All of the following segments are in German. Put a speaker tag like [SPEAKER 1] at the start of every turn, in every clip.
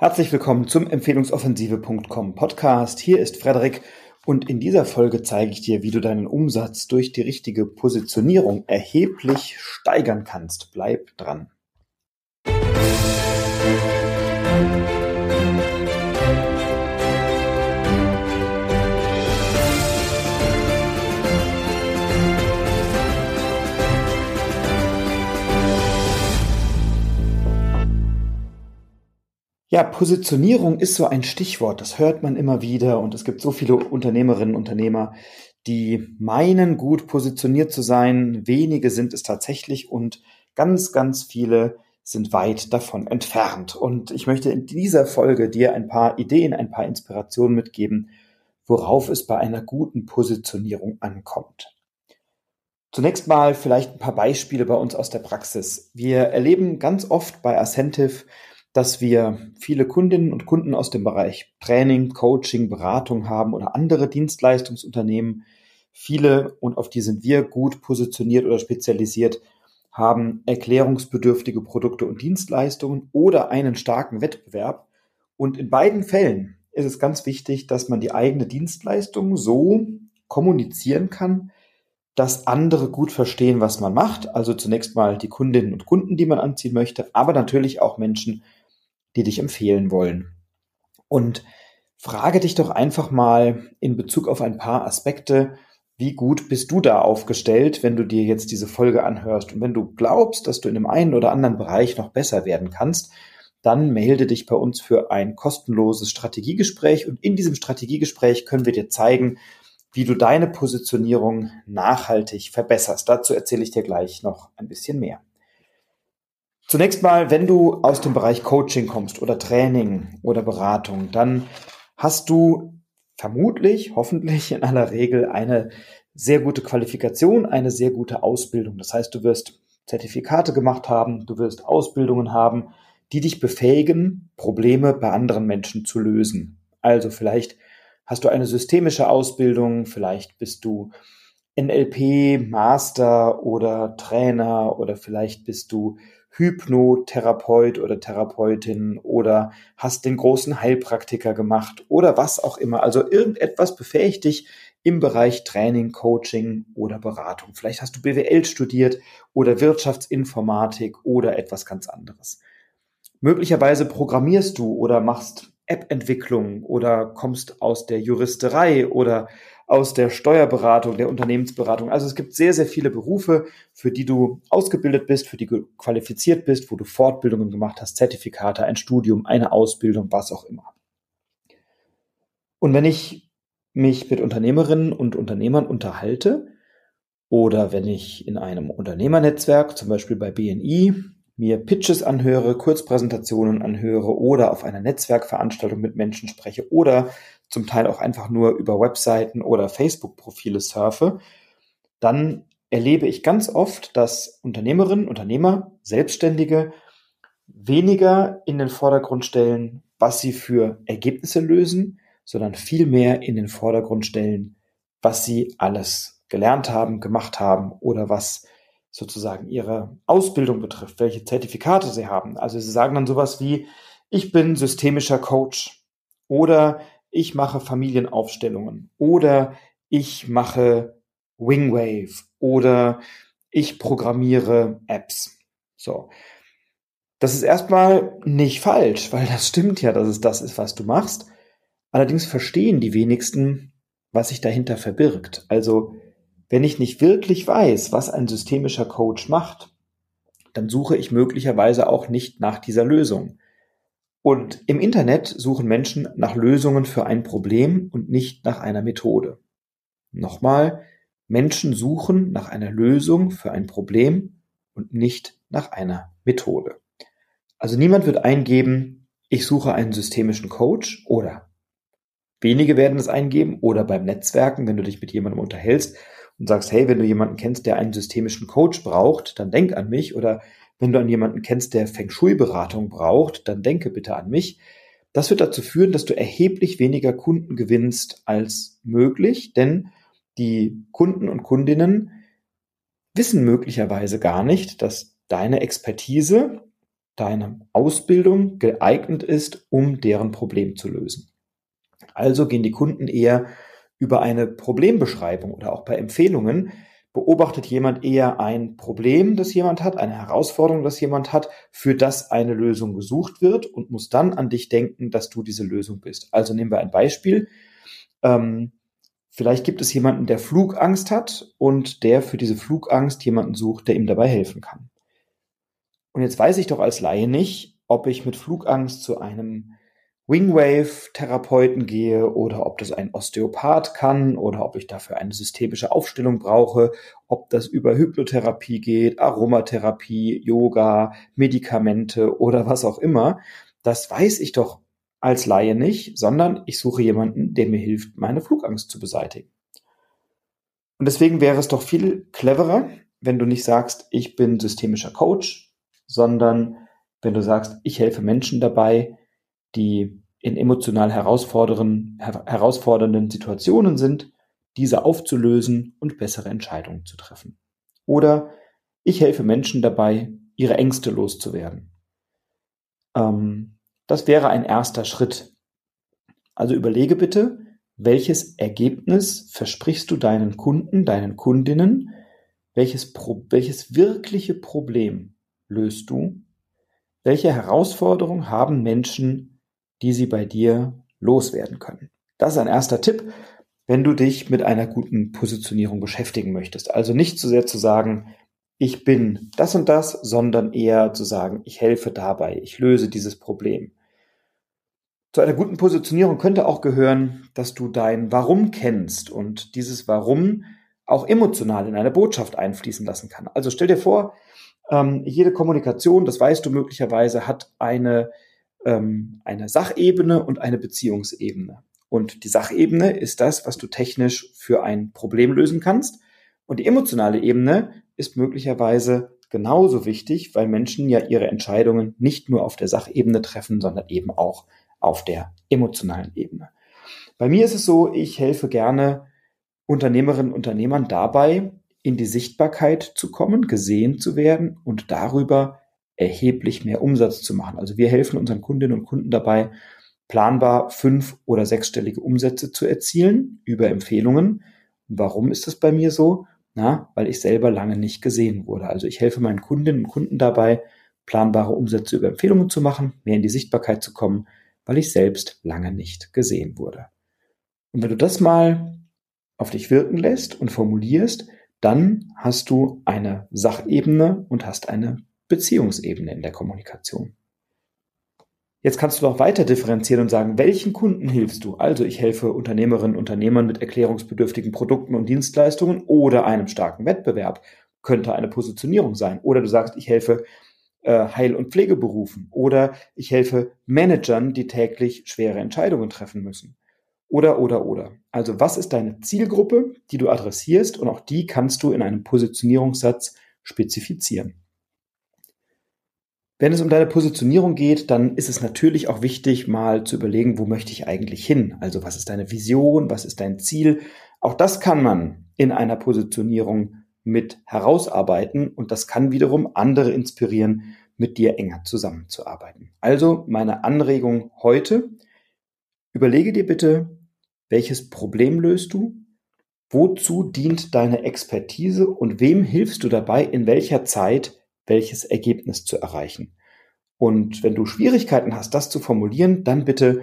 [SPEAKER 1] Herzlich willkommen zum Empfehlungsoffensive.com Podcast. Hier ist Frederik und in dieser Folge zeige ich dir, wie du deinen Umsatz durch die richtige Positionierung erheblich steigern kannst. Bleib dran. Ja, Positionierung ist so ein Stichwort. Das hört man immer wieder und es gibt so viele Unternehmerinnen und Unternehmer, die meinen, gut positioniert zu sein. Wenige sind es tatsächlich und ganz, ganz viele sind weit davon entfernt. Und ich möchte in dieser Folge dir ein paar Ideen, ein paar Inspirationen mitgeben, worauf es bei einer guten Positionierung ankommt. Zunächst mal vielleicht ein paar Beispiele bei uns aus der Praxis. Wir erleben ganz oft bei Ascentive, dass wir viele Kundinnen und Kunden aus dem Bereich Training, Coaching, Beratung haben oder andere Dienstleistungsunternehmen. Viele, und auf die sind wir gut positioniert oder spezialisiert, haben erklärungsbedürftige Produkte und Dienstleistungen oder einen starken Wettbewerb. Und in beiden Fällen ist es ganz wichtig, dass man die eigene Dienstleistung so kommunizieren kann, dass andere gut verstehen, was man macht. Also zunächst mal die Kundinnen und Kunden, die man anziehen möchte, aber natürlich auch Menschen, die dich empfehlen wollen. Und frage dich doch einfach mal in Bezug auf ein paar Aspekte, wie gut bist du da aufgestellt, wenn du dir jetzt diese Folge anhörst? Und wenn du glaubst, dass du in dem einen oder anderen Bereich noch besser werden kannst, dann melde dich bei uns für ein kostenloses Strategiegespräch. Und in diesem Strategiegespräch können wir dir zeigen, wie du deine Positionierung nachhaltig verbesserst. Dazu erzähle ich dir gleich noch ein bisschen mehr. Zunächst mal, wenn du aus dem Bereich Coaching kommst oder Training oder Beratung, dann hast du vermutlich, hoffentlich in aller Regel eine sehr gute Qualifikation, eine sehr gute Ausbildung. Das heißt, du wirst Zertifikate gemacht haben, du wirst Ausbildungen haben, die dich befähigen, Probleme bei anderen Menschen zu lösen. Also vielleicht hast du eine systemische Ausbildung, vielleicht bist du NLP Master oder Trainer oder vielleicht bist du Hypnotherapeut oder Therapeutin oder hast den großen Heilpraktiker gemacht oder was auch immer. Also irgendetwas befähigt dich im Bereich Training, Coaching oder Beratung. Vielleicht hast du BWL studiert oder Wirtschaftsinformatik oder etwas ganz anderes. Möglicherweise programmierst du oder machst App-Entwicklung oder kommst aus der Juristerei oder aus der Steuerberatung, der Unternehmensberatung. Also es gibt sehr, sehr viele Berufe, für die du ausgebildet bist, für die du qualifiziert bist, wo du Fortbildungen gemacht hast, Zertifikate, ein Studium, eine Ausbildung, was auch immer. Und wenn ich mich mit Unternehmerinnen und Unternehmern unterhalte oder wenn ich in einem Unternehmernetzwerk, zum Beispiel bei BNI, mir Pitches anhöre, Kurzpräsentationen anhöre oder auf einer Netzwerkveranstaltung mit Menschen spreche oder zum Teil auch einfach nur über Webseiten oder Facebook-Profile surfe, dann erlebe ich ganz oft, dass Unternehmerinnen, Unternehmer, Selbstständige weniger in den Vordergrund stellen, was sie für Ergebnisse lösen, sondern viel mehr in den Vordergrund stellen, was sie alles gelernt haben, gemacht haben oder was sozusagen ihre Ausbildung betrifft, welche Zertifikate sie haben. Also sie sagen dann sowas wie, ich bin systemischer Coach oder ich mache Familienaufstellungen oder ich mache Wingwave oder ich programmiere Apps. So. Das ist erstmal nicht falsch, weil das stimmt ja, dass es das ist, was du machst. Allerdings verstehen die wenigsten, was sich dahinter verbirgt. Also wenn ich nicht wirklich weiß, was ein systemischer Coach macht, dann suche ich möglicherweise auch nicht nach dieser Lösung. Und im Internet suchen Menschen nach Lösungen für ein Problem und nicht nach einer Methode. Nochmal, Menschen suchen nach einer Lösung für ein Problem und nicht nach einer Methode. Also niemand wird eingeben, ich suche einen systemischen Coach oder wenige werden es eingeben oder beim Netzwerken, wenn du dich mit jemandem unterhältst, und sagst, hey, wenn du jemanden kennst, der einen systemischen Coach braucht, dann denk an mich. Oder wenn du an jemanden kennst, der Feng Shui-Beratung braucht, dann denke bitte an mich. Das wird dazu führen, dass du erheblich weniger Kunden gewinnst als möglich, denn die Kunden und Kundinnen wissen möglicherweise gar nicht, dass deine Expertise, deine Ausbildung geeignet ist, um deren Problem zu lösen. Also gehen die Kunden eher über eine Problembeschreibung oder auch bei Empfehlungen beobachtet jemand eher ein Problem, das jemand hat, eine Herausforderung, das jemand hat, für das eine Lösung gesucht wird und muss dann an dich denken, dass du diese Lösung bist. Also nehmen wir ein Beispiel. Ähm, vielleicht gibt es jemanden, der Flugangst hat und der für diese Flugangst jemanden sucht, der ihm dabei helfen kann. Und jetzt weiß ich doch als Laie nicht, ob ich mit Flugangst zu einem Wingwave-Therapeuten gehe oder ob das ein Osteopath kann oder ob ich dafür eine systemische Aufstellung brauche, ob das über Hypnotherapie geht, Aromatherapie, Yoga, Medikamente oder was auch immer. Das weiß ich doch als Laie nicht, sondern ich suche jemanden, der mir hilft, meine Flugangst zu beseitigen. Und deswegen wäre es doch viel cleverer, wenn du nicht sagst, ich bin systemischer Coach, sondern wenn du sagst, ich helfe Menschen dabei, die in emotional herausfordernden, Situationen sind, diese aufzulösen und bessere Entscheidungen zu treffen. Oder ich helfe Menschen dabei, ihre Ängste loszuwerden. Ähm, das wäre ein erster Schritt. Also überlege bitte, welches Ergebnis versprichst du deinen Kunden, deinen Kundinnen, welches, Pro welches wirkliche Problem löst du, welche Herausforderungen haben Menschen die sie bei dir loswerden können. Das ist ein erster Tipp, wenn du dich mit einer guten Positionierung beschäftigen möchtest. Also nicht zu sehr zu sagen, ich bin das und das, sondern eher zu sagen, ich helfe dabei, ich löse dieses Problem. Zu einer guten Positionierung könnte auch gehören, dass du dein Warum kennst und dieses Warum auch emotional in eine Botschaft einfließen lassen kann. Also stell dir vor, ähm, jede Kommunikation, das weißt du möglicherweise, hat eine ähm, eine Sachebene und eine Beziehungsebene. Und die Sachebene ist das, was du technisch für ein Problem lösen kannst. Und die emotionale Ebene ist möglicherweise genauso wichtig, weil Menschen ja ihre Entscheidungen nicht nur auf der Sachebene treffen, sondern eben auch auf der emotionalen Ebene. Bei mir ist es so, ich helfe gerne Unternehmerinnen und Unternehmern dabei, in die Sichtbarkeit zu kommen, gesehen zu werden und darüber erheblich mehr Umsatz zu machen. Also wir helfen unseren Kundinnen und Kunden dabei, planbar fünf- oder sechsstellige Umsätze zu erzielen über Empfehlungen. Warum ist das bei mir so? Na, weil ich selber lange nicht gesehen wurde. Also ich helfe meinen Kundinnen und Kunden dabei, planbare Umsätze über Empfehlungen zu machen, mehr in die Sichtbarkeit zu kommen, weil ich selbst lange nicht gesehen wurde. Und wenn du das mal auf dich wirken lässt und formulierst, dann hast du eine Sachebene und hast eine Beziehungsebene in der Kommunikation. Jetzt kannst du noch weiter differenzieren und sagen, welchen Kunden hilfst du? Also ich helfe Unternehmerinnen und Unternehmern mit erklärungsbedürftigen Produkten und Dienstleistungen oder einem starken Wettbewerb. Könnte eine Positionierung sein. Oder du sagst, ich helfe äh, Heil- und Pflegeberufen. Oder ich helfe Managern, die täglich schwere Entscheidungen treffen müssen. Oder, oder, oder. Also was ist deine Zielgruppe, die du adressierst? Und auch die kannst du in einem Positionierungssatz spezifizieren. Wenn es um deine Positionierung geht, dann ist es natürlich auch wichtig, mal zu überlegen, wo möchte ich eigentlich hin? Also was ist deine Vision? Was ist dein Ziel? Auch das kann man in einer Positionierung mit herausarbeiten und das kann wiederum andere inspirieren, mit dir enger zusammenzuarbeiten. Also meine Anregung heute, überlege dir bitte, welches Problem löst du? Wozu dient deine Expertise und wem hilfst du dabei, in welcher Zeit welches Ergebnis zu erreichen. Und wenn du Schwierigkeiten hast, das zu formulieren, dann bitte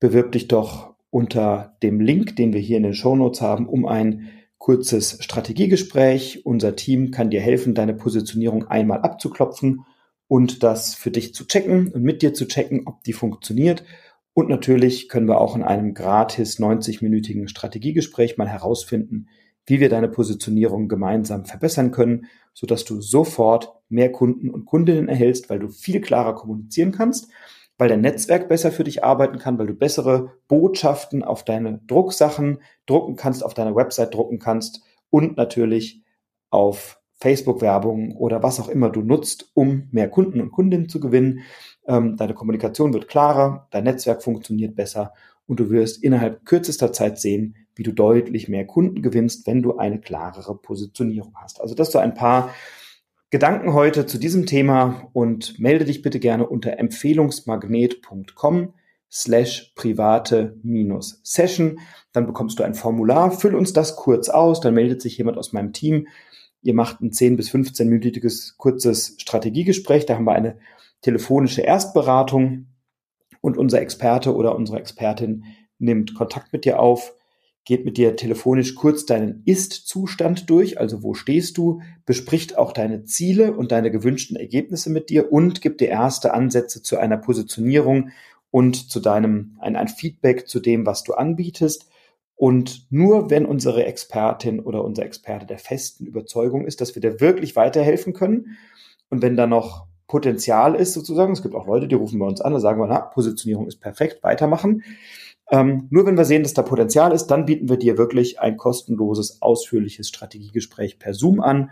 [SPEAKER 1] bewirb dich doch unter dem Link, den wir hier in den Show Notes haben, um ein kurzes Strategiegespräch. Unser Team kann dir helfen, deine Positionierung einmal abzuklopfen und das für dich zu checken und mit dir zu checken, ob die funktioniert. Und natürlich können wir auch in einem gratis 90-minütigen Strategiegespräch mal herausfinden, wie wir deine Positionierung gemeinsam verbessern können, sodass du sofort mehr Kunden und Kundinnen erhältst, weil du viel klarer kommunizieren kannst, weil dein Netzwerk besser für dich arbeiten kann, weil du bessere Botschaften auf deine Drucksachen drucken kannst, auf deiner Website drucken kannst und natürlich auf Facebook-Werbung oder was auch immer du nutzt, um mehr Kunden und Kundinnen zu gewinnen. Ähm, deine Kommunikation wird klarer, dein Netzwerk funktioniert besser und du wirst innerhalb kürzester Zeit sehen, wie du deutlich mehr Kunden gewinnst, wenn du eine klarere Positionierung hast. Also das so ein paar Gedanken heute zu diesem Thema und melde dich bitte gerne unter empfehlungsmagnet.com slash private minus Session. Dann bekommst du ein Formular, füll uns das kurz aus, dann meldet sich jemand aus meinem Team. Ihr macht ein 10 bis 15-minütiges kurzes Strategiegespräch. Da haben wir eine telefonische Erstberatung und unser Experte oder unsere Expertin nimmt Kontakt mit dir auf, geht mit dir telefonisch kurz deinen Ist-Zustand durch, also wo stehst du, bespricht auch deine Ziele und deine gewünschten Ergebnisse mit dir und gibt dir erste Ansätze zu einer Positionierung und zu deinem, ein, ein Feedback zu dem, was du anbietest. Und nur wenn unsere Expertin oder unser Experte der festen Überzeugung ist, dass wir dir wirklich weiterhelfen können und wenn da noch Potenzial ist sozusagen, es gibt auch Leute, die rufen bei uns an und sagen, na, Positionierung ist perfekt, weitermachen ähm, nur wenn wir sehen, dass da Potenzial ist, dann bieten wir dir wirklich ein kostenloses, ausführliches Strategiegespräch per Zoom an.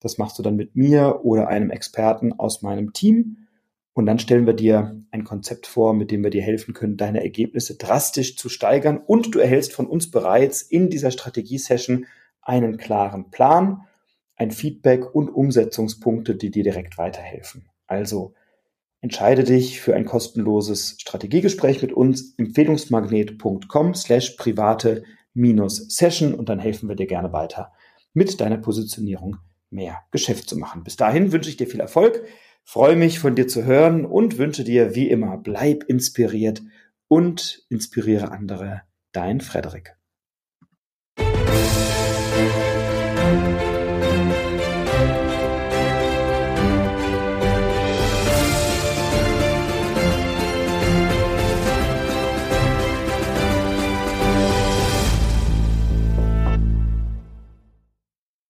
[SPEAKER 1] Das machst du dann mit mir oder einem Experten aus meinem Team. Und dann stellen wir dir ein Konzept vor, mit dem wir dir helfen können, deine Ergebnisse drastisch zu steigern. Und du erhältst von uns bereits in dieser Strategiesession einen klaren Plan, ein Feedback und Umsetzungspunkte, die dir direkt weiterhelfen. Also Entscheide dich für ein kostenloses Strategiegespräch mit uns. Empfehlungsmagnet.com slash private minus Session und dann helfen wir dir gerne weiter, mit deiner Positionierung mehr Geschäft zu machen. Bis dahin wünsche ich dir viel Erfolg, freue mich von dir zu hören und wünsche dir wie immer, bleib inspiriert und inspiriere andere. Dein Frederik.